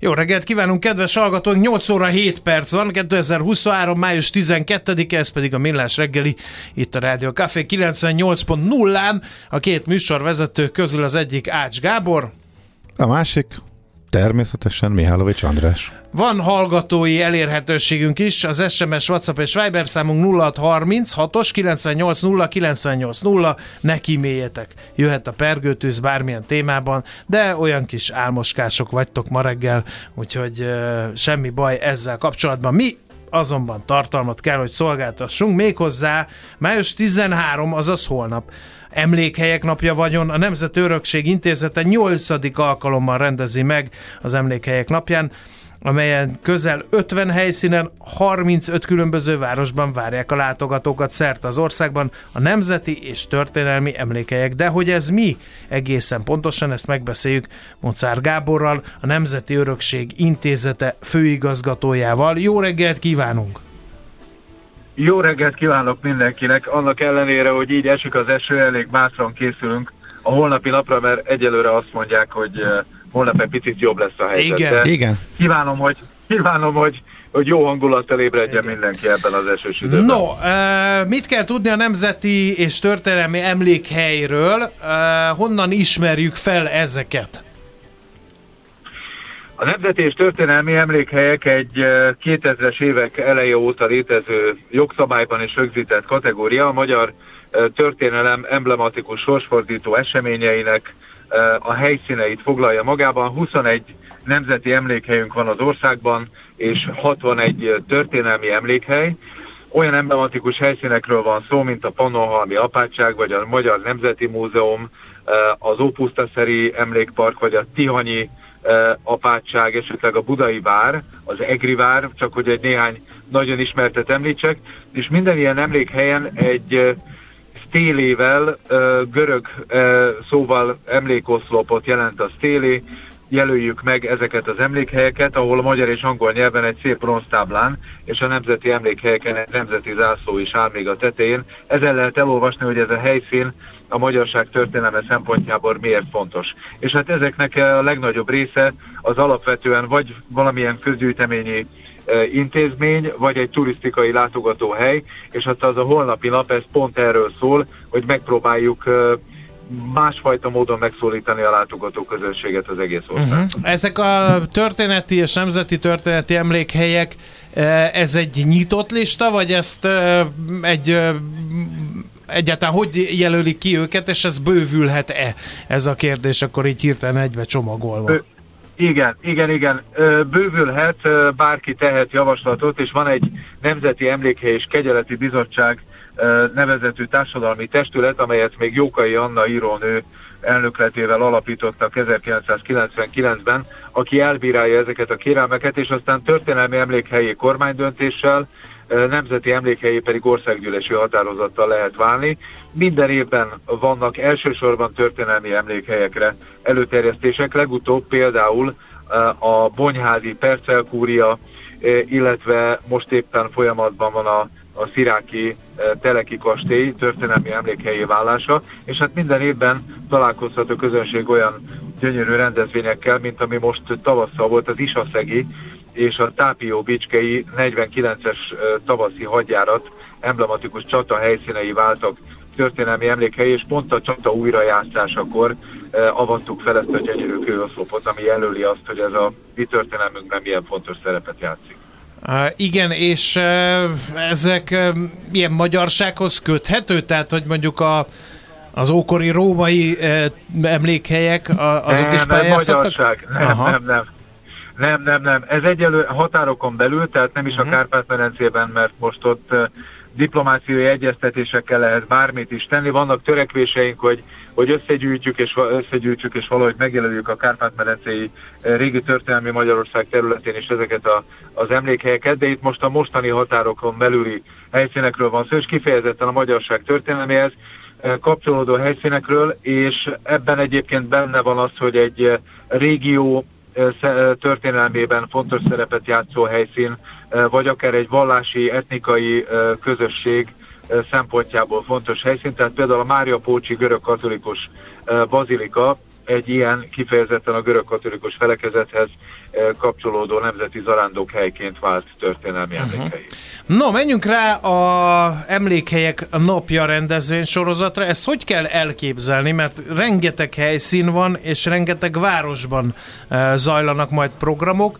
Jó reggelt kívánunk, kedves hallgatóink! 8 óra 7 perc van, 2023. május 12-e, ez pedig a Millás reggeli, itt a Rádió Café 98.0-án. A két műsorvezető közül az egyik Ács Gábor. A másik természetesen Mihálovics András. Van hallgatói elérhetőségünk is, az SMS, WhatsApp és Viber számunk 0636-os 980 980, ne kíméljetek. Jöhet a pergőtűz bármilyen témában, de olyan kis álmoskások vagytok ma reggel, úgyhogy uh, semmi baj ezzel kapcsolatban. Mi azonban tartalmat kell, hogy szolgáltassunk, méghozzá május 13, azaz holnap. Emlékhelyek napja vagyon, a Nemzet Örökség Intézete 8. alkalommal rendezi meg az Emlékhelyek napján amelyen közel 50 helyszínen 35 különböző városban várják a látogatókat szerte az országban a nemzeti és történelmi emlékelyek. De hogy ez mi? Egészen pontosan ezt megbeszéljük Mocár Gáborral, a Nemzeti Örökség Intézete főigazgatójával. Jó reggelt kívánunk! Jó reggelt kívánok mindenkinek, annak ellenére, hogy így esik az eső, elég bátran készülünk a holnapi napra, mert egyelőre azt mondják, hogy uh, holnap egy picit jobb lesz a helyzet. Igen, Igen. Kívánom, hogy, kívánom, hogy, hogy jó hangulattal ébredjen Igen. mindenki ebben az esős időben. No, uh, mit kell tudni a nemzeti és történelmi emlékhelyről? Uh, honnan ismerjük fel ezeket? A nemzeti és történelmi emlékhelyek egy 2000-es évek eleje óta létező jogszabályban is rögzített kategória. A magyar történelem emblematikus sorsfordító eseményeinek a helyszíneit foglalja magában. 21 nemzeti emlékhelyünk van az országban, és 61 történelmi emlékhely. Olyan emblematikus helyszínekről van szó, mint a Pannonhalmi Apátság, vagy a Magyar Nemzeti Múzeum, az Ópusztaszeri Emlékpark, vagy a Tihanyi apátság, esetleg a budai vár, az egri vár, csak hogy egy néhány nagyon ismertet említsek, és minden ilyen emlékhelyen egy stélével, görög szóval emlékoszlopot jelent a stélé, jelöljük meg ezeket az emlékhelyeket, ahol a magyar és angol nyelven egy szép bronztáblán, és a nemzeti emlékhelyeken egy nemzeti zászló is áll még a tetején. Ezzel lehet elolvasni, hogy ez a helyszín a magyarság történelme szempontjából miért fontos. És hát ezeknek a legnagyobb része az alapvetően vagy valamilyen közgyűjteményi intézmény, vagy egy turisztikai látogatóhely, és hát az a holnapi nap, ez pont erről szól, hogy megpróbáljuk másfajta módon megszólítani a látogató közönséget az egész országban. Uh-huh. Ezek a történeti és nemzeti történeti emlékhelyek, ez egy nyitott lista, vagy ezt egy egyáltalán hogy jelölik ki őket, és ez bővülhet-e? Ez a kérdés akkor így hirtelen egybe csomagolva. Ö, igen, igen, igen. Bővülhet, bárki tehet javaslatot, és van egy Nemzeti Emlékhely és Kegyeleti Bizottság nevezetű társadalmi testület, amelyet még Jókai Anna írónő elnökletével alapítottak 1999-ben, aki elbírálja ezeket a kérelmeket, és aztán történelmi emlékhelyi kormánydöntéssel, nemzeti emlékhelyi pedig országgyűlési határozattal lehet válni. Minden évben vannak elsősorban történelmi emlékhelyekre előterjesztések, legutóbb például a Bonyházi Percelkúria, illetve most éppen folyamatban van a a Sziráki eh, Teleki kastély történelmi emlékhelyé válása, és hát minden évben találkozhat a közönség olyan gyönyörű rendezvényekkel, mint ami most tavasszal volt az Isaszegi és a Tápió Bicskei 49-es eh, tavaszi hadjárat emblematikus csata helyszínei váltak történelmi emlékhely, és pont a csata újrajátszásakor eh, avattuk fel ezt a gyönyörű kőoszlopot, ami jelöli azt, hogy ez a mi történelmünkben milyen fontos szerepet játszik. Uh, igen, és uh, ezek uh, ilyen magyarsághoz köthető? Tehát, hogy mondjuk a, az ókori római uh, emlékhelyek, a, azok nem, is pályázhatnak? Nem, magyarság, nem, Aha. nem, nem. Nem, nem, nem. Ez egyelő határokon belül, tehát nem is uh-huh. a mhm. Kárpát-medencében, mert most ott diplomáciai egyeztetésekkel lehet bármit is tenni. Vannak törekvéseink, hogy, hogy összegyűjtjük, és, összegyűjtjük és valahogy megjelöljük a Kárpát-medencei régi történelmi Magyarország területén is ezeket a, az emlékhelyeket, de itt most a mostani határokon belüli helyszínekről van szó, és kifejezetten a magyarság történelméhez kapcsolódó helyszínekről, és ebben egyébként benne van az, hogy egy régió történelmében fontos szerepet játszó helyszín, vagy akár egy vallási, etnikai közösség szempontjából fontos helyszín. Tehát például a Mária Pócsi görög katolikus bazilika egy ilyen kifejezetten a görög katolikus felekezethez kapcsolódó nemzeti zarándok helyként vált történelmi uh-huh. No, menjünk rá a emlékhelyek napja rendezvény sorozatra. Ezt hogy kell elképzelni, mert rengeteg helyszín van, és rengeteg városban zajlanak majd programok.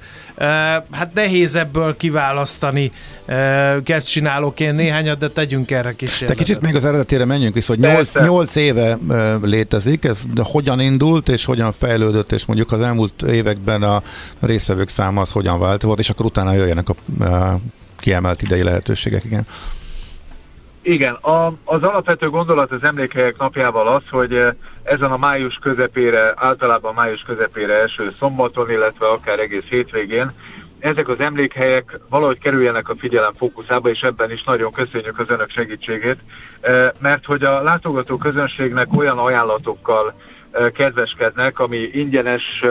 Hát nehéz ebből kiválasztani csinálok én néhányat, de tegyünk erre kísérletet. De kicsit még az eredetére menjünk vissza, hogy 8, 8 éve létezik, ez de hogyan indult és hogyan fejlődött, és mondjuk az elmúlt években a részvevők száma az hogyan változott, és akkor utána jöjjenek a kiemelt idei lehetőségek, igen. Igen, a, az alapvető gondolat az emlékhelyek napjával az, hogy ezen a május közepére, általában május közepére eső szombaton, illetve akár egész hétvégén ezek az emlékhelyek valahogy kerüljenek a figyelem fókuszába, és ebben is nagyon köszönjük az önök segítségét, mert hogy a látogató közönségnek olyan ajánlatokkal kedveskednek, ami ingyenes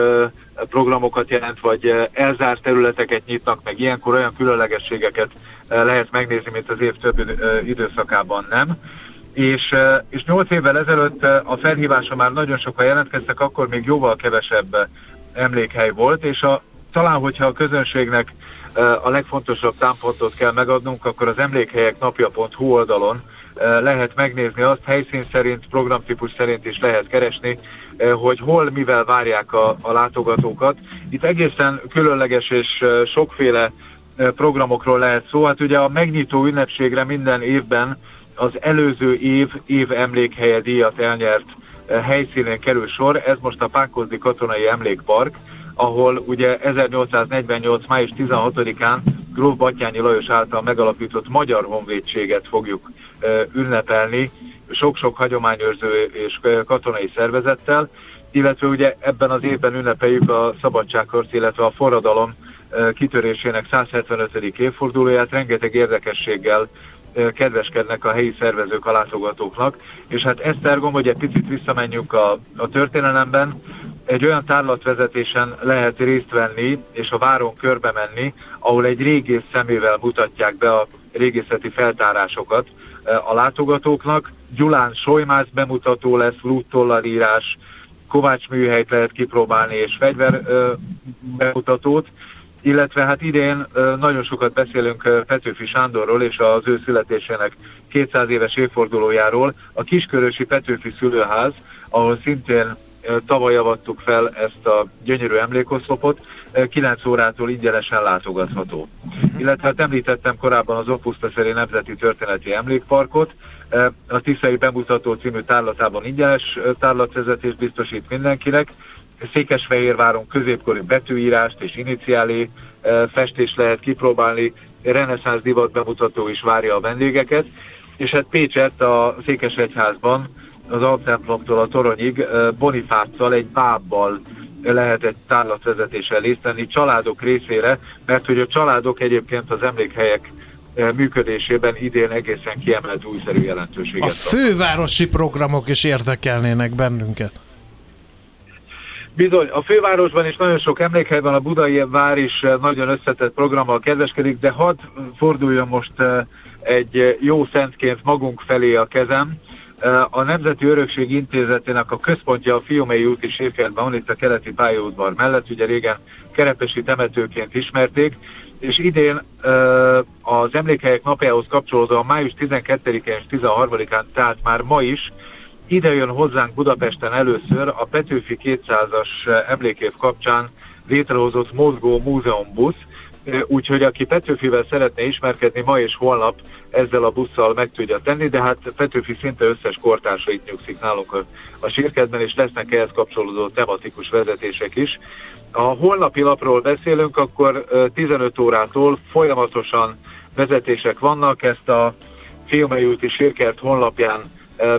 programokat jelent, vagy elzárt területeket nyitnak, meg ilyenkor olyan különlegességeket lehet megnézni, mint az év több időszakában nem. És, és 8 évvel ezelőtt a felhívása már nagyon sokan jelentkeztek, akkor még jóval kevesebb emlékhely volt, és a, talán, hogyha a közönségnek a legfontosabb támpontot kell megadnunk, akkor az emlékhelyek napja.hu oldalon lehet megnézni azt, helyszín szerint, programtípus szerint is lehet keresni, hogy hol, mivel várják a, a látogatókat. Itt egészen különleges és sokféle programokról lehet szó. Hát ugye a megnyitó ünnepségre minden évben az előző év év emlékhelye díjat elnyert helyszínén kerül sor. Ez most a Pákozdi Katonai Emlékpark, ahol ugye 1848. május 16-án Gróf Batyányi Lajos által megalapított Magyar Honvédséget fogjuk ünnepelni, sok-sok hagyományőrző és katonai szervezettel, illetve ugye ebben az évben ünnepeljük a szabadságharc, illetve a forradalom kitörésének 175. évfordulóját, rengeteg érdekességgel kedveskednek a helyi szervezők a látogatóknak, és hát Esztergom, hogy egy picit visszamenjünk a, a történelemben, egy olyan tárlatvezetésen lehet részt venni, és a váron körbe menni, ahol egy régész szemével mutatják be a régészeti feltárásokat a látogatóknak. Gyulán Solymász bemutató lesz, lúttollarírás, Kovács műhelyt lehet kipróbálni, és fegyver bemutatót, illetve hát idén nagyon sokat beszélünk Petőfi Sándorról és az ő születésének 200 éves évfordulójáról. A Kiskörösi Petőfi Szülőház, ahol szintén tavaly avattuk fel ezt a gyönyörű emlékoszlopot, 9 órától ingyenesen látogatható. Illetve hát említettem korábban az Opusztaszeri Nemzeti Történeti Emlékparkot, a Tiszai Bemutató című tárlatában ingyenes tárlatvezetést biztosít mindenkinek, Székesfehérváron középkori betűírást és iniciálé festést lehet kipróbálni, reneszánsz divat bemutató is várja a vendégeket, és hát Pécset a Székesegyházban az altemplomtól a toronyig Bonifáccal, egy bábbal lehet egy tárlatvezetéssel részt venni családok részére, mert hogy a családok egyébként az emlékhelyek működésében idén egészen kiemelt újszerű jelentőséget. A fővárosi programok is érdekelnének bennünket. Bizony, a fővárosban is nagyon sok emlékhely van, a budai vár is nagyon összetett programmal kedveskedik, de hadd forduljon most egy jó szentként magunk felé a kezem, a Nemzeti Örökség Intézetének a központja a Fiumei út és Éfjelben van, itt a keleti pályaudvar mellett, ugye régen kerepesi temetőként ismerték, és idén az emlékhelyek napjához kapcsolódóan május 12-én és 13-án, tehát már ma is ide jön hozzánk Budapesten először a Petőfi 200-as emlékév kapcsán létrehozott mozgó múzeumbusz, úgyhogy aki Petőfivel szeretne ismerkedni ma és holnap ezzel a busszal meg tudja tenni, de hát Petőfi szinte összes kortársa itt nyugszik nálunk a, a sírkedben, és lesznek ehhez kapcsolódó tematikus vezetések is. A holnapi lapról beszélünk, akkor 15 órától folyamatosan vezetések vannak, ezt a Fiumei úti sírkert honlapján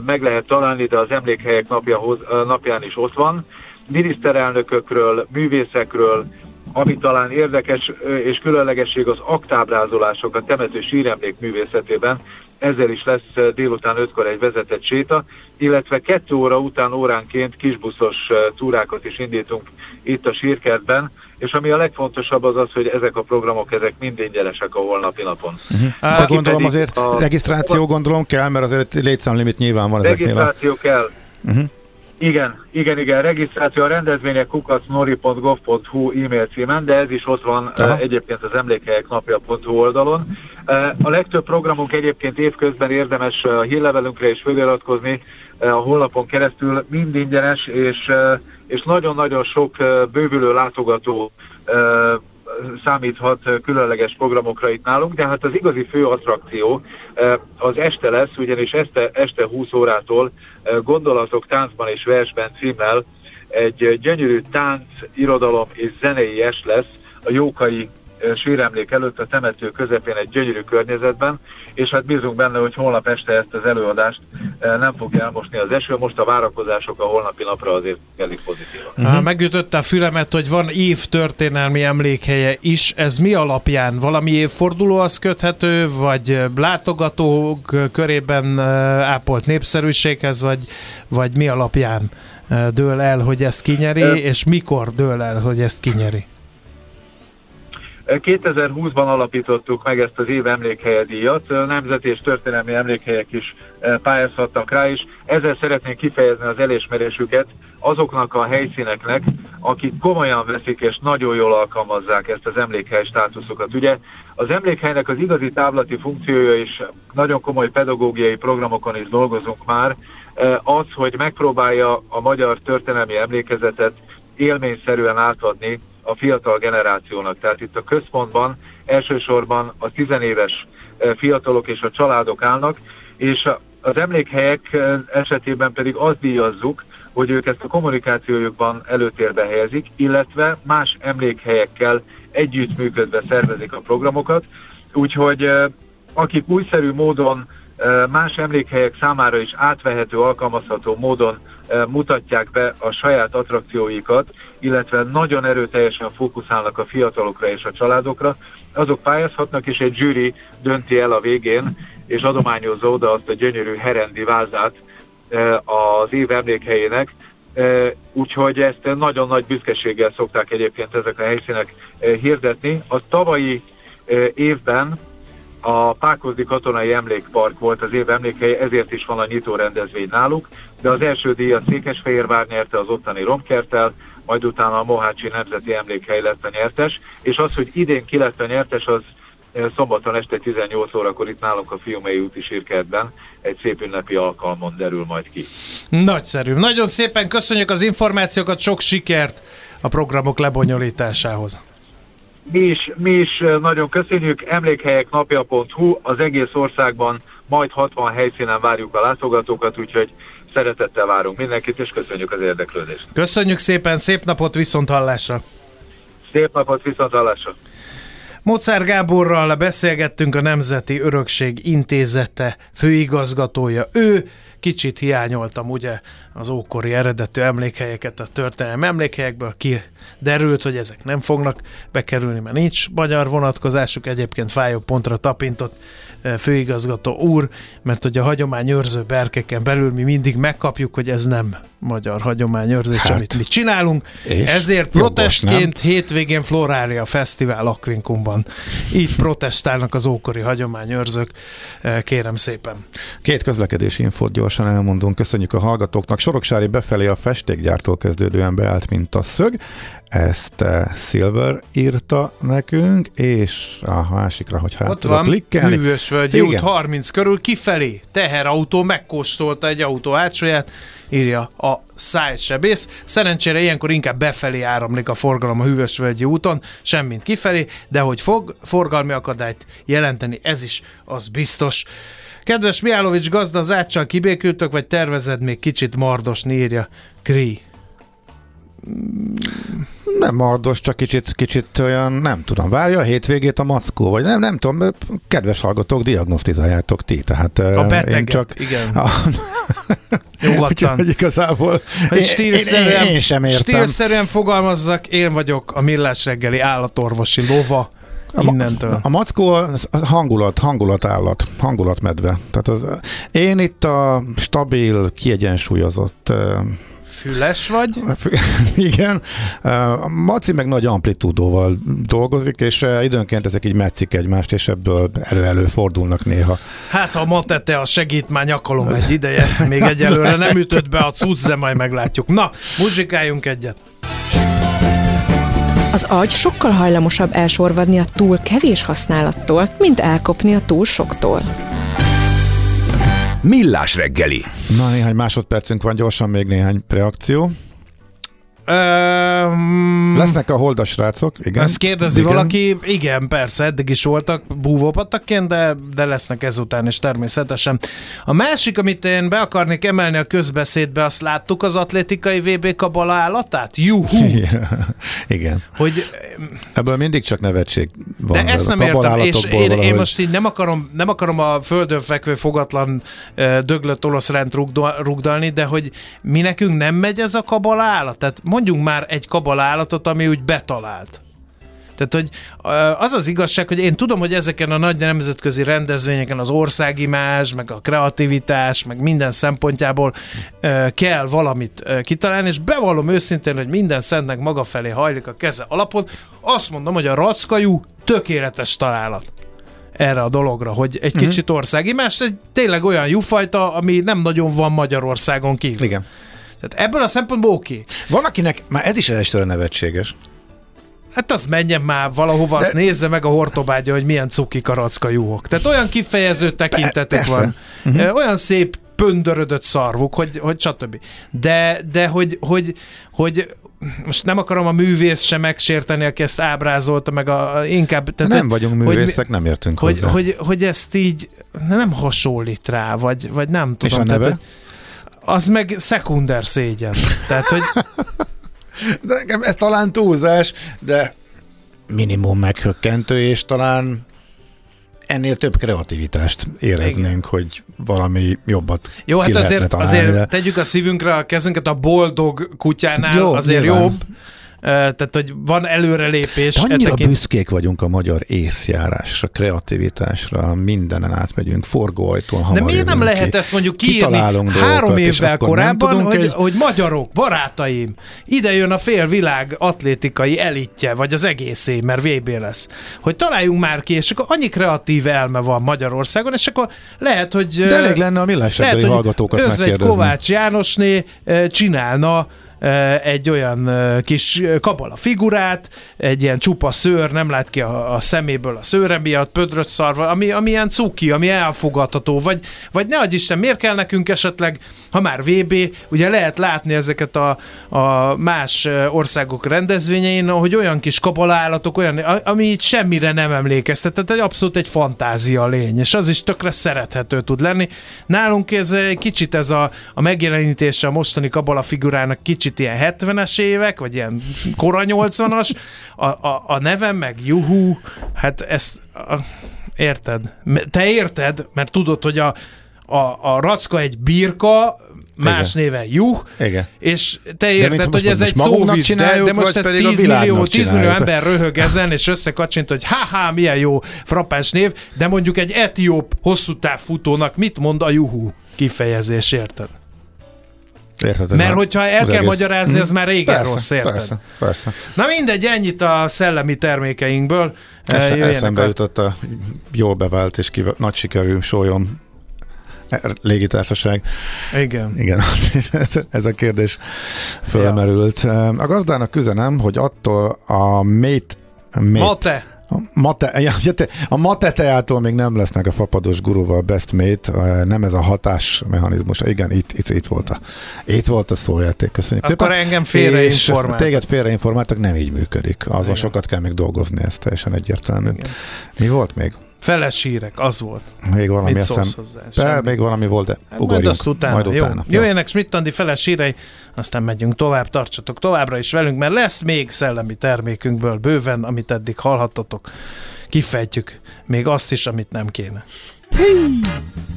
meg lehet találni, de az emlékhelyek napja, napján is ott van. Miniszterelnökökről, művészekről, ami talán érdekes és különlegesség az aktábrázolások a temető síremlék művészetében, ezzel is lesz délután 5-kor egy vezetett séta, illetve kettő óra után óránként kisbuszos túrákat is indítunk itt a sírkertben, és ami a legfontosabb az az, hogy ezek a programok, ezek mind ingyenesek a holnapi napon. Uh-huh. Hát gondolom azért a... regisztráció gondolom kell, mert azért létszámlimit nyilván van ezeknél. Regisztráció kell. Uh-huh. Igen, igen, igen, regisztráció a rendezvények kukacnori.gov.hu e-mail címen, de ez is ott van Aha. egyébként az emlékhelyek napja.hu oldalon. A legtöbb programunk egyébként évközben érdemes a hírlevelünkre is feliratkozni a honlapon keresztül, mind ingyenes, és, és nagyon-nagyon sok bővülő látogató számíthat különleges programokra itt nálunk, de hát az igazi fő attrakció az este lesz, ugyanis este, este 20 órától gondolatok táncban és versben címmel egy gyönyörű tánc, irodalom és zenei es lesz a Jókai síremlék előtt a temető közepén egy gyönyörű környezetben, és hát bízunk benne, hogy holnap este ezt az előadást nem fogja elmosni az eső. Most a várakozások a holnapi napra azért elég pozitívak. Uh-huh. Megütötte a fülemet, hogy van év történelmi emlékhelye is. Ez mi alapján? Valami évforduló az köthető, vagy látogatók körében ápolt népszerűséghez, vagy, vagy mi alapján dől el, hogy ezt kinyeri, és mikor dől el, hogy ezt kinyeri? 2020-ban alapítottuk meg ezt az év emlékhelye nemzeti és történelmi emlékhelyek is pályázhattak rá, és ezzel szeretnénk kifejezni az elismerésüket azoknak a helyszíneknek, akik komolyan veszik és nagyon jól alkalmazzák ezt az emlékhely státuszokat. Ugye az emlékhelynek az igazi táblati funkciója is nagyon komoly pedagógiai programokon is dolgozunk már, az, hogy megpróbálja a magyar történelmi emlékezetet élményszerűen átadni a fiatal generációnak. Tehát itt a központban elsősorban a tizenéves fiatalok és a családok állnak, és az emlékhelyek esetében pedig azt díjazzuk, hogy ők ezt a kommunikációjukban előtérbe helyezik, illetve más emlékhelyekkel együttműködve szervezik a programokat, úgyhogy akik újszerű módon más emlékhelyek számára is átvehető, alkalmazható módon mutatják be a saját attrakcióikat, illetve nagyon erőteljesen fókuszálnak a fiatalokra és a családokra, azok pályázhatnak, és egy zsűri dönti el a végén, és adományozza oda azt a gyönyörű herendi vázát az év emlékhelyének, úgyhogy ezt nagyon nagy büszkeséggel szokták egyébként ezek a helyszínek hirdetni. A tavalyi évben a Pákozdi Katonai Emlékpark volt az év emlékhely, ezért is van a nyitó rendezvény náluk, de az első díjat Székesfehérvár nyerte az ottani romkertel, majd utána a Mohácsi Nemzeti Emlékhely lett a nyertes, és az, hogy idén ki lett a nyertes, az eh, szombaton este 18 órakor itt nálunk a Fiumei úti sírkertben egy szép ünnepi alkalmon derül majd ki. Nagyszerű. Nagyon szépen köszönjük az információkat, sok sikert a programok lebonyolításához. Mi is, mi is nagyon köszönjük, emlékhelyek napja.hu az egész országban majd 60 helyszínen várjuk a látogatókat, úgyhogy szeretettel várunk mindenkit, és köszönjük az érdeklődést. Köszönjük szépen, szép napot, viszont hallásra! Szép napot, viszont hallásra! Mozár Gáborral beszélgettünk a Nemzeti Örökség Intézete főigazgatója. Ő kicsit hiányoltam ugye az ókori eredetű emlékhelyeket a történelmi emlékhelyekből, ki derült, hogy ezek nem fognak bekerülni, mert nincs magyar vonatkozásuk, egyébként fájó pontra tapintott főigazgató úr, mert hogy a hagyományőrző berkeken belül mi mindig megkapjuk, hogy ez nem magyar hagyományőrzés, hát, amit mi csinálunk. Ezért protestként hétvégén Florália Fesztivál Akvinkumban. Így protestálnak az ókori hagyományőrzők, kérem szépen. Két közlekedési infót gyorsan elmondunk. Köszönjük a hallgatóknak. Soroksári befelé a festékgyártól kezdődően beállt, mint a szög. Ezt Silver írta nekünk, és a másikra, hogy hát Ott van, klikkelni. Hűvös Völgyi út 30 körül kifelé. Teherautó megkóstolta egy autó átsóját, írja a szájsebész. Szerencsére ilyenkor inkább befelé áramlik a forgalom a Hűvös Völgyi úton, semmint kifelé, de hogy fog forgalmi akadályt jelenteni, ez is az biztos. Kedves Miálovics gazda, az áccsal kibékültök, vagy tervezed még kicsit mardosni, írja Kri. Nem mardos, csak kicsit, kicsit olyan, nem tudom, várja a hétvégét a mackó, vagy nem, nem tudom, kedves hallgatók, diagnosztizáljátok ti, tehát A beteget, én csak... igen. A, Nyugodtan. Úgyhogy igazából Hogy én, stílszerűen, én, én sem értem. stílszerűen fogalmazzak, én vagyok a millás reggeli állatorvosi lova A, innentől. a mackó az hangulat, hangulatállat, hangulatmedve. Tehát az, én itt a stabil, kiegyensúlyozott Füles vagy? Igen, a Maci meg nagy amplitúdóval dolgozik, és időnként ezek így metszik egymást, és ebből elő-elő fordulnak néha. Hát ha ma tette a segít, már nyakalom egy ideje. Még egyelőre nem ütött be a cucc, de majd meglátjuk. Na, muzsikáljunk egyet. Az agy sokkal hajlamosabb elsorvadni a túl kevés használattól, mint elkopni a túl soktól. Millás reggeli. Na, néhány másodpercünk van, gyorsan még néhány reakció. Um, Lesznek a holdas srácok, igen. Ezt kérdezi igen. valaki, igen, persze, eddig is voltak búvópatakként, de, de lesznek ezután is természetesen. A másik, amit én be akarnék emelni a közbeszédbe, azt láttuk az atlétikai VB kabala állatát? Juhu! igen. Hogy Ebből mindig csak nevetség van. De ezt nem értem, és én, én valahogy- most így nem akarom, nem akarom a földön fekvő fogatlan döglött orosz rend rugdalni, de hogy mi nekünk nem megy ez a kabala állat? Tehát mondjunk már egy kabala állatot, ami úgy betalált. Tehát, hogy az az igazság, hogy én tudom, hogy ezeken a nagy nemzetközi rendezvényeken az országimázs, meg a kreativitás, meg minden szempontjából kell valamit kitalálni, és bevallom őszintén, hogy minden szentnek maga felé hajlik a keze alapon. Azt mondom, hogy a rackajú tökéletes találat erre a dologra, hogy egy Mhm. kicsit országimás, egy tényleg olyan jufajta, ami nem nagyon van Magyarországon kívül. Igen. Tehát ebből a szempontból oké. Okay. Van, akinek már ez is estől nevetséges. Hát az menjen már valahova, azt nézze meg a hortobágya, hogy milyen cukik a racka juhok. Tehát olyan kifejező tekintetük persze. van. Uh-huh. Olyan szép pöndörödött szarvuk, hogy, hogy stb. De, de hogy, hogy, hogy most nem akarom a művész sem megsérteni, aki ezt ábrázolta, meg a, inkább... Tehát, nem vagyunk hogy művészek, nem értünk hogy, hozzá. hogy, hogy ezt így nem hasonlít rá, vagy, vagy nem tudom. És a neve? Tehát, hogy az meg szekunder szégyen. Tehát, hogy De nekem ez talán túlzás, de minimum meghökkentő, és talán ennél több kreativitást éreznénk, hogy valami jobbat Jó, hát azért, találni, azért tegyük a szívünkre a kezünket a boldog kutyánál, Jó, azért nyilván. jobb. Tehát, hogy van előrelépés. De e annyira tekint- büszkék vagyunk a magyar észjárásra, kreativitásra, minden átmegyünk, forgóajtón hamar De miért nem lehet ki. ezt mondjuk kiírni három évvel korábban, hogy, egy- hogy magyarok, barátaim, ide jön a fél világ atlétikai elitje, vagy az egészé, mert VB lesz. Hogy találjunk már ki, és akkor annyi kreatív elme van Magyarországon, és akkor lehet, hogy... De elég lenne a millás lehet, hallgatókat Özvegy megkérdezni. Kovács Jánosné csinálna egy olyan kis kabala figurát, egy ilyen csupa szőr, nem lát ki a, a szeméből a szőre miatt, pödröt szarva, ami, ami ilyen cuki, ami elfogadható, vagy, vagy ne adj Isten, miért kell nekünk esetleg, ha már VB, ugye lehet látni ezeket a, a más országok rendezvényein, hogy olyan kis kabalállatok, olyan, a- ami így semmire nem emlékeztet, tehát egy abszolút egy fantázia lény, és az is tökre szerethető tud lenni. Nálunk ez kicsit ez a, a megjelenítése a mostani kabala figurának kicsit ilyen 70-es évek, vagy ilyen kora 80-as, a, a, a nevem meg juhu, hát ezt a, érted? Te érted, mert tudod, hogy a, a, a racka egy birka, más Igen. néven juh, Igen. és te érted, hogy ez egy szóvic, de, de most ez pedig a 10 millió, világnak 10 millió ember röhög ezen, és összekacsint, hogy ha-ha, milyen jó frappáns név, de mondjuk egy etióp hosszú távfutónak mit mond a juhu kifejezés, érted? Érted? Mert hogyha el kell egész- magyarázni, az már régen persze, rossz, érted? Persze, persze. Na mindegy, ennyit a szellemi termékeinkből. Es, Eh, eszembe a- jutott a jól bevált és kiva, nagy sikerű sólyom légitársaság. Igen. Igen, ez a kérdés fölmerült. Ja. A gazdának üzenem, hogy attól a mate, mate. Mate. A mate, ja, a még nem lesznek a fapados gurúval best mate, nem ez a hatásmechanizmus. Igen, itt, itt, itt, volt a, itt volt a szójáték. Köszönjük Akkor szépen. engem félreinformáltak. Téged félreinformáltak, nem így működik. Azon Igen. sokat kell még dolgozni, ez teljesen egyértelmű. Igen. Mi volt még? Feles hírek, az volt. Még valami Mit eszem. Hozzá, még valami volt, de hát ugorjunk. Majd azt utána. Majd utána. Jó. Jöjjenek Schmidt-Andi feles hírei, aztán megyünk tovább, tartsatok továbbra is velünk, mert lesz még szellemi termékünkből bőven, amit eddig hallhattatok. Kifejtjük még azt is, amit nem kéne.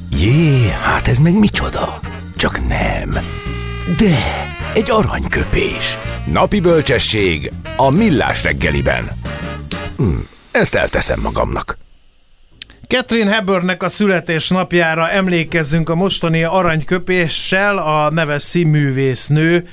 Jé, hát ez meg micsoda? Csak nem. De, egy aranyköpés. Napi bölcsesség a millás reggeliben. Hm, ezt elteszem magamnak. Catherine Hepburnnek a születésnapjára emlékezzünk a mostani aranyköpéssel, a neves színművésznő,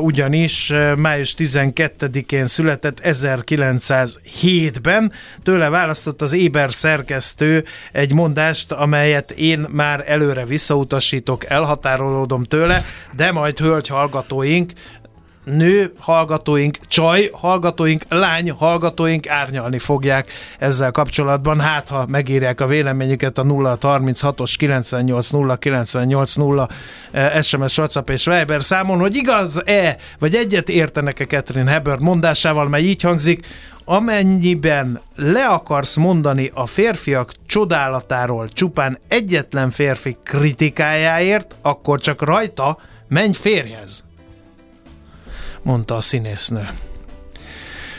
ugyanis május 12-én született 1907-ben. Tőle választott az Éber szerkesztő egy mondást, amelyet én már előre visszautasítok, elhatárolódom tőle, de majd hölgy hallgatóink nő hallgatóink, csaj hallgatóink, lány hallgatóink árnyalni fogják ezzel kapcsolatban. Hát, ha megírják a véleményüket a 036-os 980 980 SMS, WhatsApp és Viber számon, hogy igaz-e, vagy egyet értenek-e Catherine Hebert mondásával, mely így hangzik, amennyiben le akarsz mondani a férfiak csodálatáról csupán egyetlen férfi kritikájáért, akkor csak rajta menj férjhez mondta a színésznő.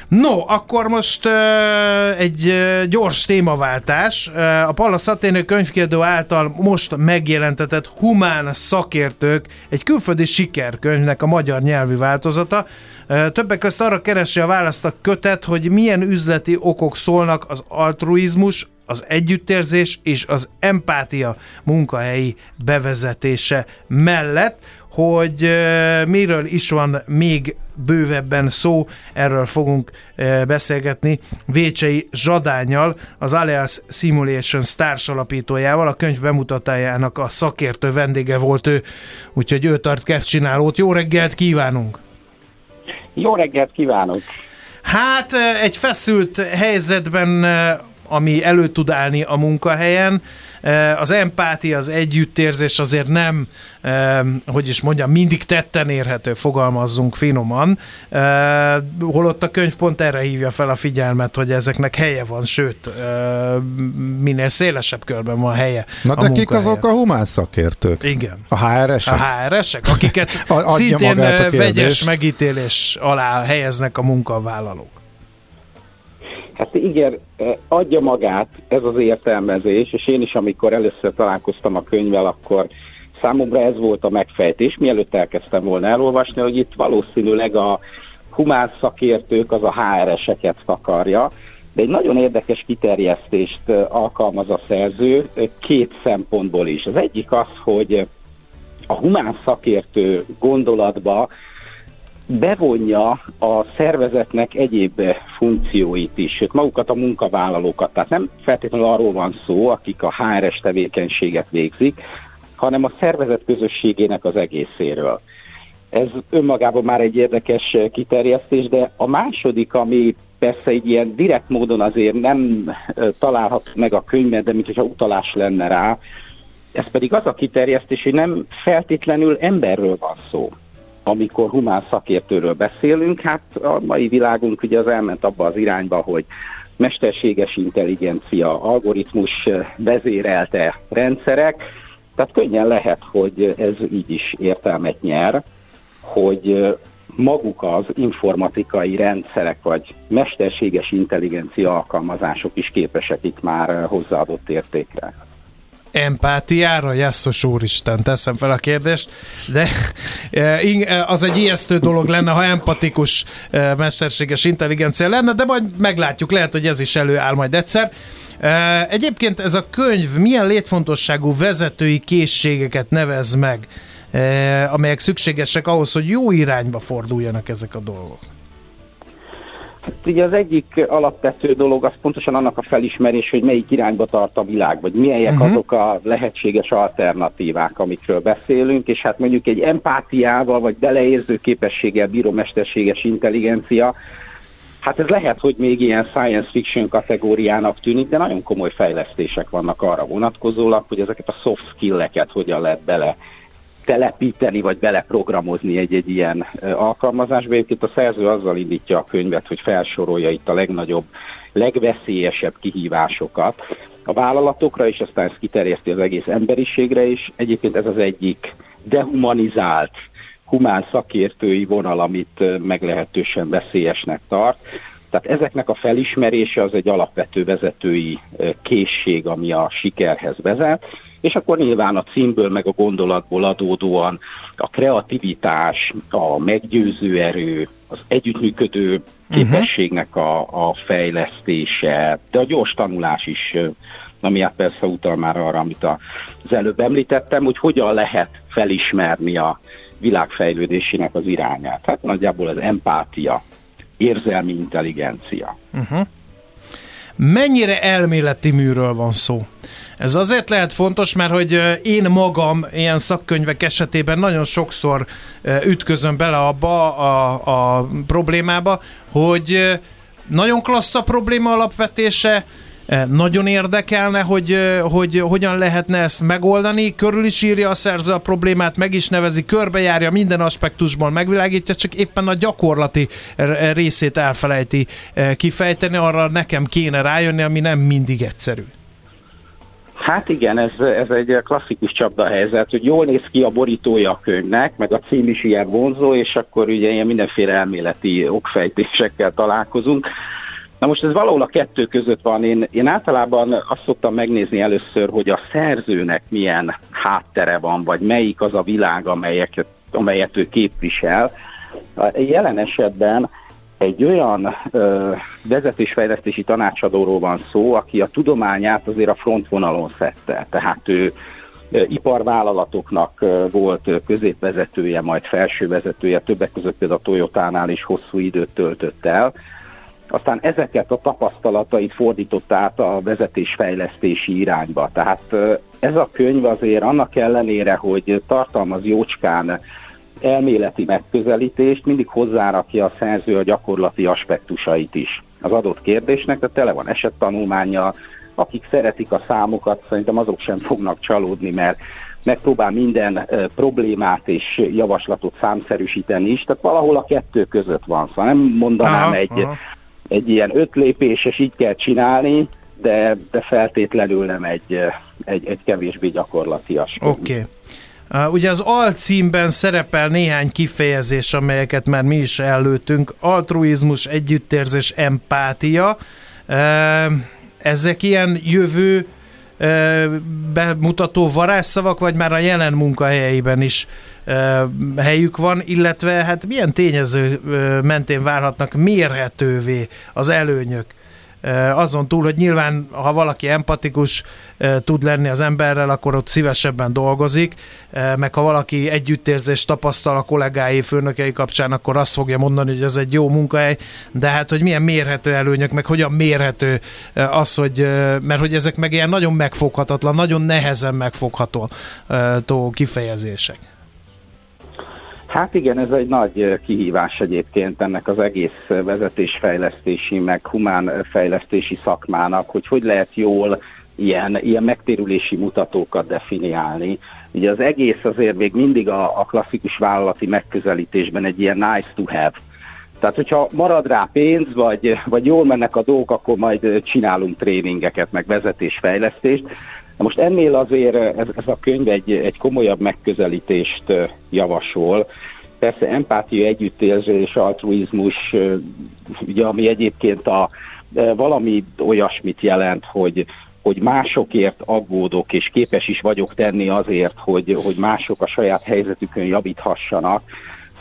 No, akkor most uh, egy uh, gyors témaváltás. Uh, a Pallas Athénő könyvkiadó által most megjelentetett Humán szakértők egy külföldi sikerkönyvnek a magyar nyelvi változata. Uh, többek között arra keresi a választ a kötet, hogy milyen üzleti okok szólnak az altruizmus, az együttérzés és az empátia munkahelyi bevezetése mellett hogy miről is van még bővebben szó, erről fogunk beszélgetni Vécsei Zsadányjal, az Alias Simulations alapítójával, a könyv bemutatájának a szakértő vendége volt ő, úgyhogy ő tart kezdcsinálót. Jó reggelt kívánunk! Jó reggelt kívánok! Hát egy feszült helyzetben ami elő tud állni a munkahelyen. Az empátia, az együttérzés azért nem, hogy is mondjam, mindig tetten érhető, fogalmazzunk finoman. Holott a könyv pont erre hívja fel a figyelmet, hogy ezeknek helye van, sőt, minél szélesebb körben van helye. Na de kik azok a humán szakértők? Igen. A HRS-ek? A HRS-ek, akiket szintén vegyes megítélés alá helyeznek a munkavállalók. Hát igen, adja magát ez az értelmezés, és én is, amikor először találkoztam a könyvvel, akkor számomra ez volt a megfejtés, mielőtt elkezdtem volna elolvasni, hogy itt valószínűleg a humán szakértők az a HRS-eket takarja, de egy nagyon érdekes kiterjesztést alkalmaz a szerző két szempontból is. Az egyik az, hogy a humán szakértő gondolatba bevonja a szervezetnek egyéb funkcióit is, sőt magukat a munkavállalókat. Tehát nem feltétlenül arról van szó, akik a HRS tevékenységet végzik, hanem a szervezet közösségének az egészéről. Ez önmagában már egy érdekes kiterjesztés, de a második, ami persze egy ilyen direkt módon azért nem találhat meg a könyvben, de mintha utalás lenne rá, ez pedig az a kiterjesztés, hogy nem feltétlenül emberről van szó amikor humán szakértőről beszélünk, hát a mai világunk ugye az elment abba az irányba, hogy mesterséges intelligencia, algoritmus vezérelte rendszerek, tehát könnyen lehet, hogy ez így is értelmet nyer, hogy maguk az informatikai rendszerek vagy mesterséges intelligencia alkalmazások is képesek itt már hozzáadott értékre empátiára, Jasszos úristen, teszem fel a kérdést, de e, e, az egy ijesztő dolog lenne, ha empatikus e, mesterséges intelligencia lenne, de majd meglátjuk, lehet, hogy ez is előáll majd egyszer. Egyébként ez a könyv milyen létfontosságú vezetői készségeket nevez meg, amelyek szükségesek ahhoz, hogy jó irányba forduljanak ezek a dolgok? Hát ugye az egyik alapvető dolog az pontosan annak a felismerés, hogy melyik irányba tart a világ, vagy milyenek uh-huh. azok a lehetséges alternatívák, amikről beszélünk, és hát mondjuk egy empátiával, vagy beleérző képességgel bíró mesterséges intelligencia, Hát ez lehet, hogy még ilyen science fiction kategóriának tűnik, de nagyon komoly fejlesztések vannak arra vonatkozólag, hogy ezeket a soft skill-eket hogyan lehet bele telepíteni, vagy beleprogramozni egy-egy ilyen alkalmazásba. Egyébként a szerző azzal indítja a könyvet, hogy felsorolja itt a legnagyobb, legveszélyesebb kihívásokat a vállalatokra, és aztán ezt kiterjeszti az egész emberiségre, és egyébként ez az egyik dehumanizált, humán szakértői vonal, amit meglehetősen veszélyesnek tart. Tehát ezeknek a felismerése az egy alapvető vezetői készség, ami a sikerhez vezet, és akkor nyilván a címből meg a gondolatból adódóan a kreativitás, a meggyőző erő, az együttműködő mhm. képességnek a, a fejlesztése, de a gyors tanulás is, ami hát persze utal már arra, amit az előbb említettem, hogy hogyan lehet felismerni a világ fejlődésének az irányát. Hát nagyjából az empátia, érzelmi intelligencia. Uh-huh. Mennyire elméleti műről van szó? Ez azért lehet fontos, mert hogy én magam ilyen szakkönyvek esetében nagyon sokszor ütközöm bele abba a, a problémába, hogy nagyon klassz a probléma alapvetése, nagyon érdekelne, hogy, hogy hogyan lehetne ezt megoldani. Körül is írja a szerző a problémát, meg is nevezi, körbejárja, minden aspektusból megvilágítja, csak éppen a gyakorlati részét elfelejti kifejteni, arra nekem kéne rájönni, ami nem mindig egyszerű. Hát igen, ez, ez egy klasszikus csapdahelyzet, hogy jól néz ki a borítója a könyvnek, meg a cím is ilyen vonzó, és akkor ugye ilyen mindenféle elméleti okfejtésekkel találkozunk. Na most ez valahol a kettő között van. Én, én általában azt szoktam megnézni először, hogy a szerzőnek milyen háttere van, vagy melyik az a világ, amelyet, amelyet ő képvisel. A jelen esetben egy olyan ö, vezetésfejlesztési tanácsadóról van szó, aki a tudományát azért a frontvonalon szedte. Tehát ő iparvállalatoknak volt középvezetője, majd felsővezetője, többek között például a Toyotánál is hosszú időt töltött el. Aztán ezeket a tapasztalatait fordított át a vezetésfejlesztési irányba. Tehát ez a könyv azért annak ellenére, hogy tartalmaz jócskán elméleti megközelítést, mindig hozzárakja a szerző a gyakorlati aspektusait is az adott kérdésnek, tehát tele van esettanulmánya, akik szeretik a számokat, szerintem azok sem fognak csalódni, mert megpróbál minden problémát és javaslatot számszerűsíteni is, tehát valahol a kettő között van. Szóval nem mondanám aha, egy, aha. Egy ilyen öt lépéses, így kell csinálni, de, de feltétlenül nem egy, egy, egy kevésbé gyakorlatias. Oké. Okay. Uh, ugye az alcímben szerepel néhány kifejezés, amelyeket már mi is előttünk. Altruizmus, együttérzés, empátia. Uh, ezek ilyen jövő bemutató varázsszavak, vagy már a jelen munkahelyeiben is helyük van, illetve hát milyen tényező mentén válhatnak mérhetővé az előnyök azon túl, hogy nyilván, ha valaki empatikus tud lenni az emberrel, akkor ott szívesebben dolgozik, meg ha valaki együttérzést tapasztal a kollégái, főnökei kapcsán, akkor azt fogja mondani, hogy ez egy jó munkahely, de hát, hogy milyen mérhető előnyök, meg hogyan mérhető az, hogy, mert hogy ezek meg ilyen nagyon megfoghatatlan, nagyon nehezen megfogható kifejezések. Hát igen, ez egy nagy kihívás egyébként ennek az egész vezetésfejlesztési, meg humán fejlesztési szakmának, hogy hogy lehet jól ilyen, ilyen megtérülési mutatókat definiálni. Ugye az egész azért még mindig a, a klasszikus vállalati megközelítésben egy ilyen nice to have. Tehát, hogyha marad rá pénz, vagy, vagy jól mennek a dolgok, akkor majd csinálunk tréningeket, meg vezetésfejlesztést. Na most ennél azért ez, ez a könyv egy, egy komolyabb megközelítést javasol. Persze empátia, együttérzés, altruizmus, ugye, ami egyébként a, valami olyasmit jelent, hogy, hogy másokért aggódok, és képes is vagyok tenni azért, hogy, hogy mások a saját helyzetükön javíthassanak.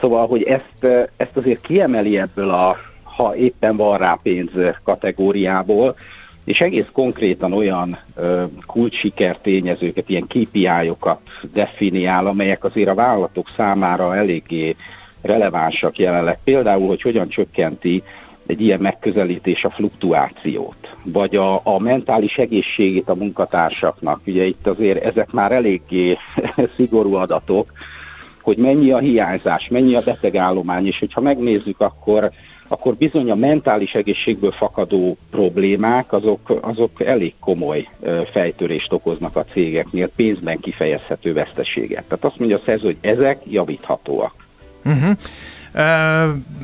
Szóval, hogy ezt, ezt azért kiemeli ebből a, ha éppen van rá pénz kategóriából, és egész konkrétan olyan ö, kulcssiker tényezőket, ilyen KPI-okat definiál, amelyek azért a vállalatok számára eléggé relevánsak jelenleg. Például, hogy hogyan csökkenti egy ilyen megközelítés a fluktuációt, vagy a, a mentális egészségét a munkatársaknak. Ugye itt azért ezek már eléggé szigorú adatok, hogy mennyi a hiányzás, mennyi a betegállomány, és hogyha megnézzük, akkor, akkor bizony a mentális egészségből fakadó problémák, azok, azok elég komoly fejtörést okoznak a cégeknél, pénzben kifejezhető veszteséget. Tehát azt mondja a szerző, hogy ezek javíthatóak. Uh-huh.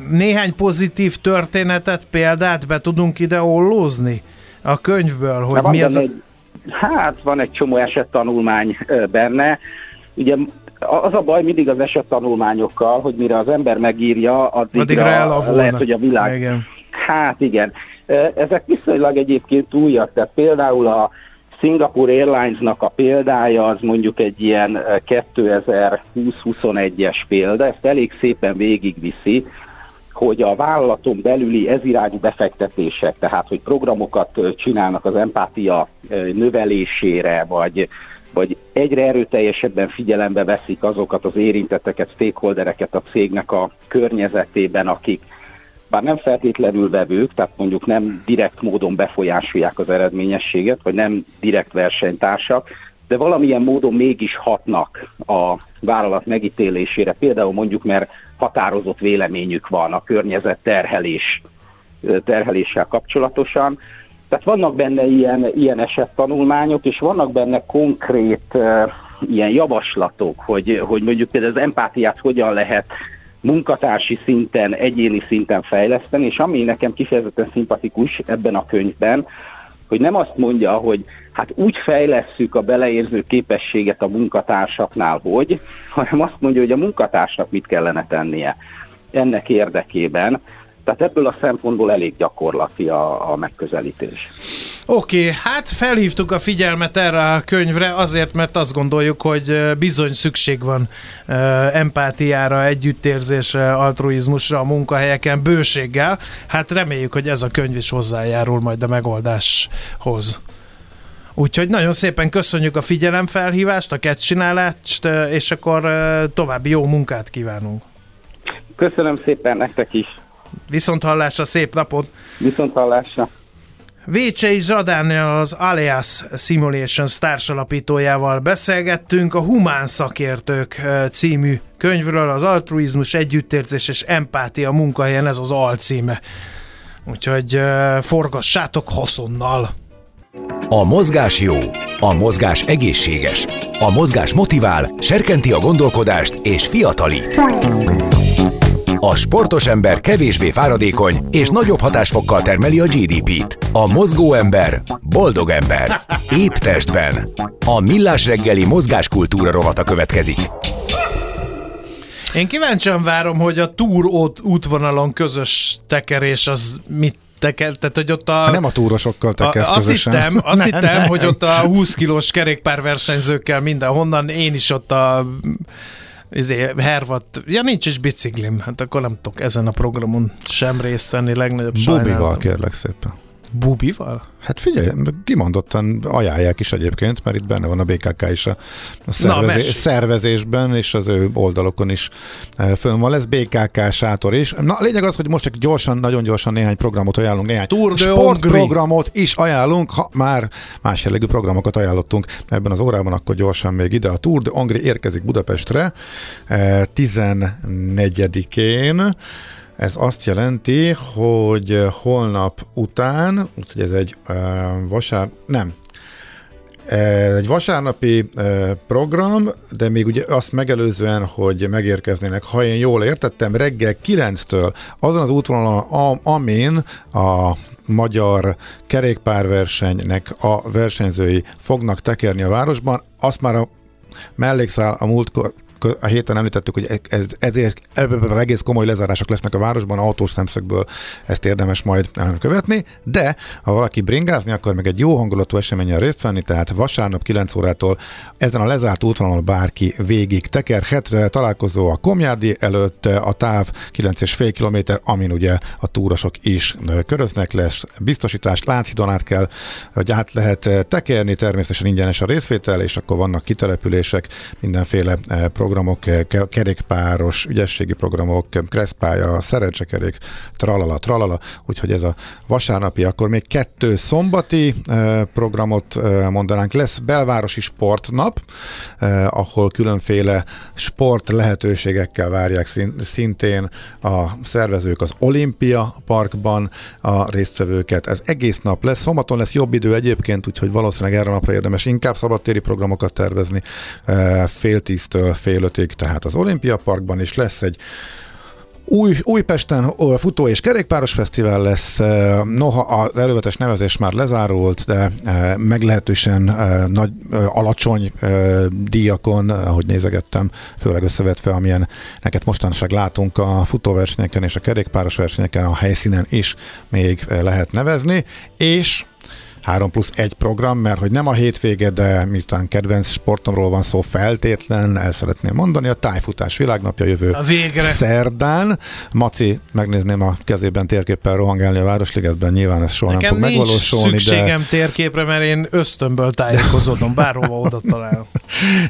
Néhány pozitív történetet, példát be tudunk ide ollózni a könyvből, hogy mi az. Egy, hát van egy csomó esettanulmány benne. Ugye az a baj mindig az esettanulmányokkal, hogy mire az ember megírja, addigra, addigra lehet, hogy a világ... Igen. Hát igen. Ezek viszonylag egyébként újak, tehát például a Singapore Airlines-nak a példája az mondjuk egy ilyen 2020-21-es példa, ezt elég szépen végigviszi, hogy a vállalaton belüli ezirányú befektetések, tehát hogy programokat csinálnak az empátia növelésére, vagy, vagy egyre erőteljesebben figyelembe veszik azokat az érintetteket, stakeholdereket a cégnek a környezetében, akik bár nem feltétlenül vevők, tehát mondjuk nem direkt módon befolyásolják az eredményességet, vagy nem direkt versenytársak, de valamilyen módon mégis hatnak a vállalat megítélésére, például mondjuk, mert határozott véleményük van a környezet terhelés, terheléssel kapcsolatosan. Tehát vannak benne ilyen, ilyen esettanulmányok, és vannak benne konkrét ilyen javaslatok, hogy, hogy mondjuk például az empátiát hogyan lehet munkatársi szinten, egyéni szinten fejleszteni, és ami nekem kifejezetten szimpatikus ebben a könyvben, hogy nem azt mondja, hogy hát úgy fejlesszük a beleérző képességet a munkatársaknál, hogy, hanem azt mondja, hogy a munkatársnak mit kellene tennie ennek érdekében, tehát ebből a szempontból elég gyakorlati a, a megközelítés. Oké, okay, hát felhívtuk a figyelmet erre a könyvre azért, mert azt gondoljuk, hogy bizony szükség van empátiára, együttérzésre, altruizmusra a munkahelyeken bőséggel. Hát reméljük, hogy ez a könyv is hozzájárul majd a megoldáshoz. Úgyhogy nagyon szépen köszönjük a figyelemfelhívást, a ketcsinálást, és akkor további jó munkát kívánunk. Köszönöm szépen nektek is. Viszont hallásra, szép napot! Viszont hallásra! Vécsei Zsadánnal az Alias Simulations társalapítójával beszélgettünk a Humán Szakértők című könyvről, az altruizmus, együttérzés és empátia munkahelyen, ez az alcíme. Úgyhogy forgassátok haszonnal! A mozgás jó, a mozgás egészséges, a mozgás motivál, serkenti a gondolkodást és fiatalít. A sportos ember kevésbé fáradékony és nagyobb hatásfokkal termeli a GDP-t. A mozgó ember boldog ember. Épp testben. A millás reggeli mozgáskultúra rovata következik. Én kíváncsian várom, hogy a túr útvonalon közös tekerés az mit teker, tehát hogy ott a... Nem a túrosokkal tekersz a, azt közösen. Hittem, azt nem, hittem, nem. hogy ott a 20 kilós kerékpárversenyzőkkel mindenhonnan, én is ott a izé, hervat, ja nincs is biciklim, hát akkor nem tudok ezen a programon sem részt venni, legnagyobb Bubival kérlek szépen. Bubival? Hát figyelj, kimondottan ajánlják is egyébként, mert itt benne van a BKK is a, a szervezé- Na, szervezésben, és az ő oldalokon is e, fönn van. Lesz BKK sátor is. Na, a lényeg az, hogy most csak gyorsan, nagyon gyorsan néhány programot ajánlunk, néhány Tour sportprogramot is ajánlunk, ha már más jellegű programokat ajánlottunk ebben az órában, akkor gyorsan még ide. A Tour de Hongri érkezik Budapestre 14-én. Ez azt jelenti, hogy holnap után, úgyhogy ez egy uh, vasár, nem, egy vasárnapi uh, program, de még ugye azt megelőzően, hogy megérkeznének, ha én jól értettem, reggel 9-től azon az útvonalon, amin a magyar kerékpárversenynek a versenyzői fognak tekerni a városban, azt már a mellékszál a múltkor a héten említettük, hogy ez, ezért egész komoly lezárások lesznek a városban, autós szemszögből ezt érdemes majd követni, de ha valaki bringázni akar, meg egy jó hangulatú eseményen részt venni, tehát vasárnap 9 órától ezen a lezárt útvonalon bárki végig tekerhet, találkozó a Komjádi előtt, a táv 9,5 km, amin ugye a túrosok is köröznek, lesz biztosítás, Lánchidon át kell, hogy át lehet tekerni, természetesen ingyenes a részvétel, és akkor vannak kitelepülések, mindenféle program programok, kerékpáros, ügyességi programok, kreszpálya, szerencsekerék, tralala, tralala, úgyhogy ez a vasárnapi, akkor még kettő szombati programot mondanánk. Lesz belvárosi sportnap, ahol különféle sport lehetőségekkel várják szintén a szervezők az Olimpia Parkban a résztvevőket. Ez egész nap lesz. Szombaton lesz jobb idő egyébként, úgyhogy valószínűleg erre a napra érdemes inkább szabadtéri programokat tervezni fél tíztől fél ötig, tehát az Olimpia Parkban is lesz egy új, Újpesten futó és kerékpáros fesztivál lesz, noha az előzetes nevezés már lezárult, de meglehetősen nagy, alacsony díjakon, ahogy nézegettem, főleg összevetve, amilyen neked mostanság látunk a futóversenyeken és a kerékpáros versenyeken a helyszínen is még lehet nevezni, és 3 plusz 1 program, mert hogy nem a hétvége, de miután kedvenc sportomról van szó feltétlen, el szeretném mondani, a tájfutás világnapja jövő a végre. szerdán. Maci, megnézném a kezében térképpel rohangálni a Városligetben, nyilván ez soha Nekem nem fog megvalósulni. szükségem de... térképre, mert én ösztönből tájékozódom, bárhova oda találok.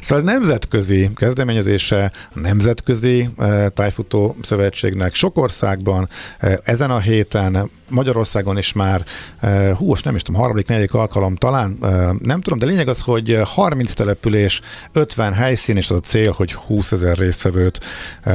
Szóval nemzetközi kezdeményezése, nemzetközi eh, tájfutó szövetségnek sok országban eh, ezen a héten Magyarországon is már, eh, hú, most nem is tudom, harmadik, negyedik alkalom talán, nem tudom, de lényeg az, hogy 30 település, 50 helyszín, és az a cél, hogy 20 ezer résztvevőt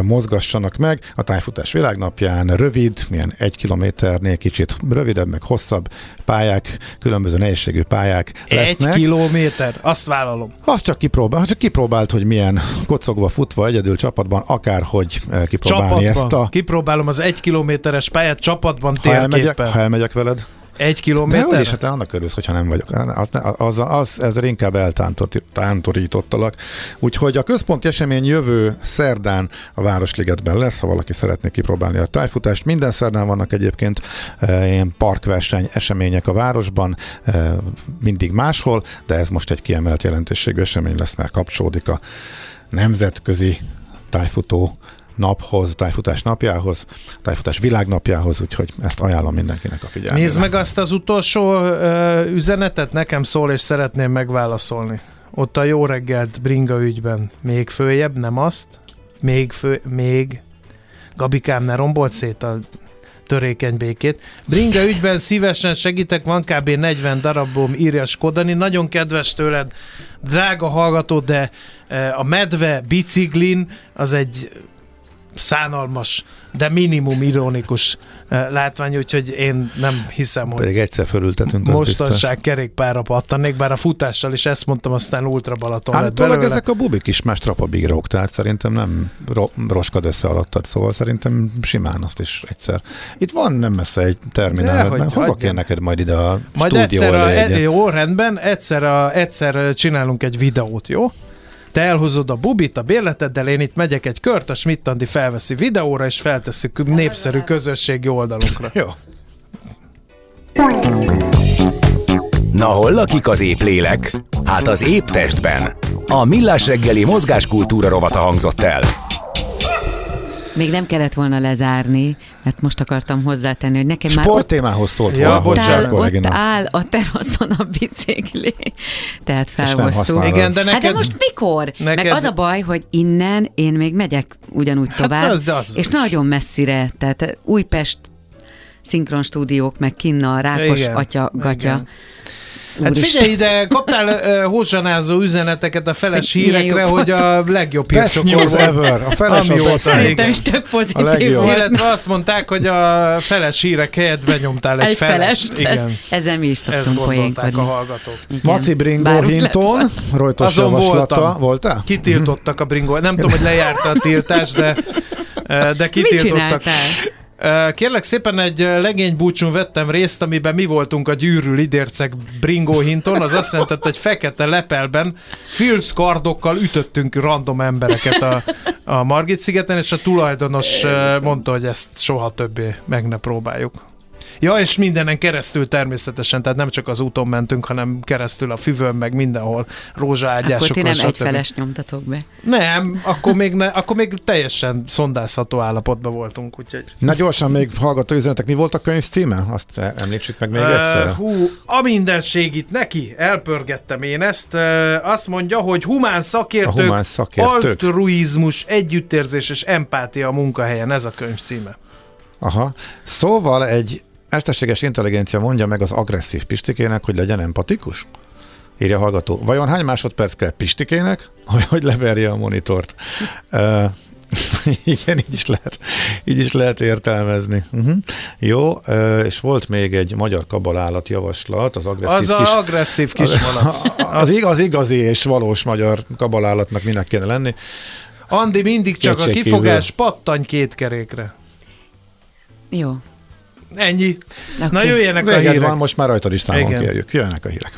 mozgassanak meg. A tájfutás világnapján rövid, milyen egy kilométernél kicsit rövidebb, meg hosszabb pályák, különböző nehézségű pályák lesznek. Egy kilométer, azt vállalom. Azt csak, kipróbál, csak kipróbált, hogy milyen kocogva futva egyedül csapatban, akárhogy kipróbálni csapatban. ezt a... Kipróbálom az egy kilométeres pályát csapatban Ha elmegyek, térképpel. ha elmegyek veled, Egy de kilométer? úgyis, hát annak örülsz, hogyha nem vagyok. Az, az, az, ezzel inkább eltántorítottalak. Úgyhogy a központi esemény jövő szerdán a Városligetben lesz, ha valaki szeretné kipróbálni a tájfutást. Minden szerdán vannak egyébként e, ilyen parkverseny események a városban, e, mindig máshol, de ez most egy kiemelt jelentőségű esemény lesz, mert kapcsolódik a nemzetközi tájfutó naphoz, tájfutás napjához, tájfutás világnapjához, úgyhogy ezt ajánlom mindenkinek a figyelmére. Nézd meg azt az utolsó ö, üzenetet, nekem szól, és szeretném megválaszolni. Ott a jó reggelt bringa ügyben. Még följebb, nem azt. Még fő, még. Gabikám, ne rombolt szét a törékeny békét. Bringa ügyben szívesen segítek, van kb. 40 darabom, írja Skodani. Nagyon kedves tőled, drága hallgató, de a medve biciklin az egy szánalmas, de minimum ironikus eh, látvány, úgyhogy én nem hiszem, hogy Pedig egyszer fölültetünk, mostanság kerékpárra pattanék, bár a futással is ezt mondtam, aztán ultra Balaton lett Állítólag belőle. ezek a bubik is más trapabírók, tehát szerintem nem ro- roskad össze alattad, szóval szerintem simán azt is egyszer. Itt van nem messze egy terminál, mert hozok én neked majd ide a Majd stúdió egyszer, a, egy- jó, rendben, egyszer, a, egyszer csinálunk egy videót, jó? Te elhozod a bubit a bérleteddel, én itt megyek egy kört, a Schmidt-Andi felveszi videóra, és feltesszük népszerű közösségi oldalunkra. Jó. Na hol lakik az épp lélek? Hát az épp testben. A Millás reggeli mozgáskultúra rovata hangzott el. Még nem kellett volna lezárni, mert most akartam hozzátenni, hogy nekem már Sport ott témához szólt Ja, volna hozzá, áll, ott áll a teraszon a bicikli. Tehát használod. Igen, de Hát neked... de most mikor? neked- Meg az a baj, hogy innen én még megyek ugyanúgy Hát tovább, az- de az és is. nagyon messzire, tehát Újpest szinkron stúdiók, meg Kinna, Rákos Igen, atya, gatya. igen. Hát figyelj ide, kaptál uh, hozsanázó üzeneteket a feles Hogy milyen hírekre, hogy a legjobb hírcsokor volt. ever. A feles a. Szerintem is tök pozitív legjobb. volt. Illetve azt mondták, hogy a feles hírek helyett benyomtál egy, Egy felest. felest. Igen, Ezzel mi is ezt szoktunk gondolták a poénkodni. hallgatók. Igen. Maci Bringo lett Hinton, rojtos Azon javaslata. voltam. Voltál? Kitiltottak a bringó. Nem tudom, hogy lejárta a tiltás, de, de Mit kitiltottak. Kérlek szépen egy legénybúcsún vettem részt, amiben mi voltunk a gyűrű lidércek Bringó hinton, az azt jelenti, hogy fekete lepelben filsz kardokkal ütöttünk random embereket a, a Margit szigeten, és a tulajdonos mondta, hogy ezt soha többé meg ne próbáljuk. Ja, és mindenen keresztül természetesen, tehát nem csak az úton mentünk, hanem keresztül a füvön, meg mindenhol rózsaágyásokon. Akkor ti nem stb. egyfeles nyomtatok be. Nem, akkor még, ne, akkor még teljesen szondázható állapotban voltunk, úgyhogy... Na gyorsan még hallgató üzenetek, mi volt a könyv címe? Azt említsük meg még Uh, egyszer. hú, a mindenség itt neki, elpörgettem én ezt. Uh, azt mondja, hogy humán szakértők, A humán szakértők. altruizmus, együttérzés és empátia a munkahelyen, ez a könyv címe. Aha. Szóval egy mesterséges intelligencia mondja meg az agresszív pistikének, hogy legyen empatikus? Írja a hallgató. Vajon hány másodperc kell pistikének, hogy leverje a monitort? Uh, igen, így is lehet, így is lehet értelmezni. Uh-huh. Jó, és volt még egy magyar kabalálat javaslat, az agresszív Az kis... a agresszív kismalac. Az, igaz, igazi és valós magyar kabalálatnak minek kéne lenni. Andi mindig csak a Kétségkívül. kifogás pattanj két kerékre. Jó. Ennyi. Okay. Na jöjjenek a Véged hírek. van, most már rajtad is számon Igen. kérjük. Jöjjenek a hírek.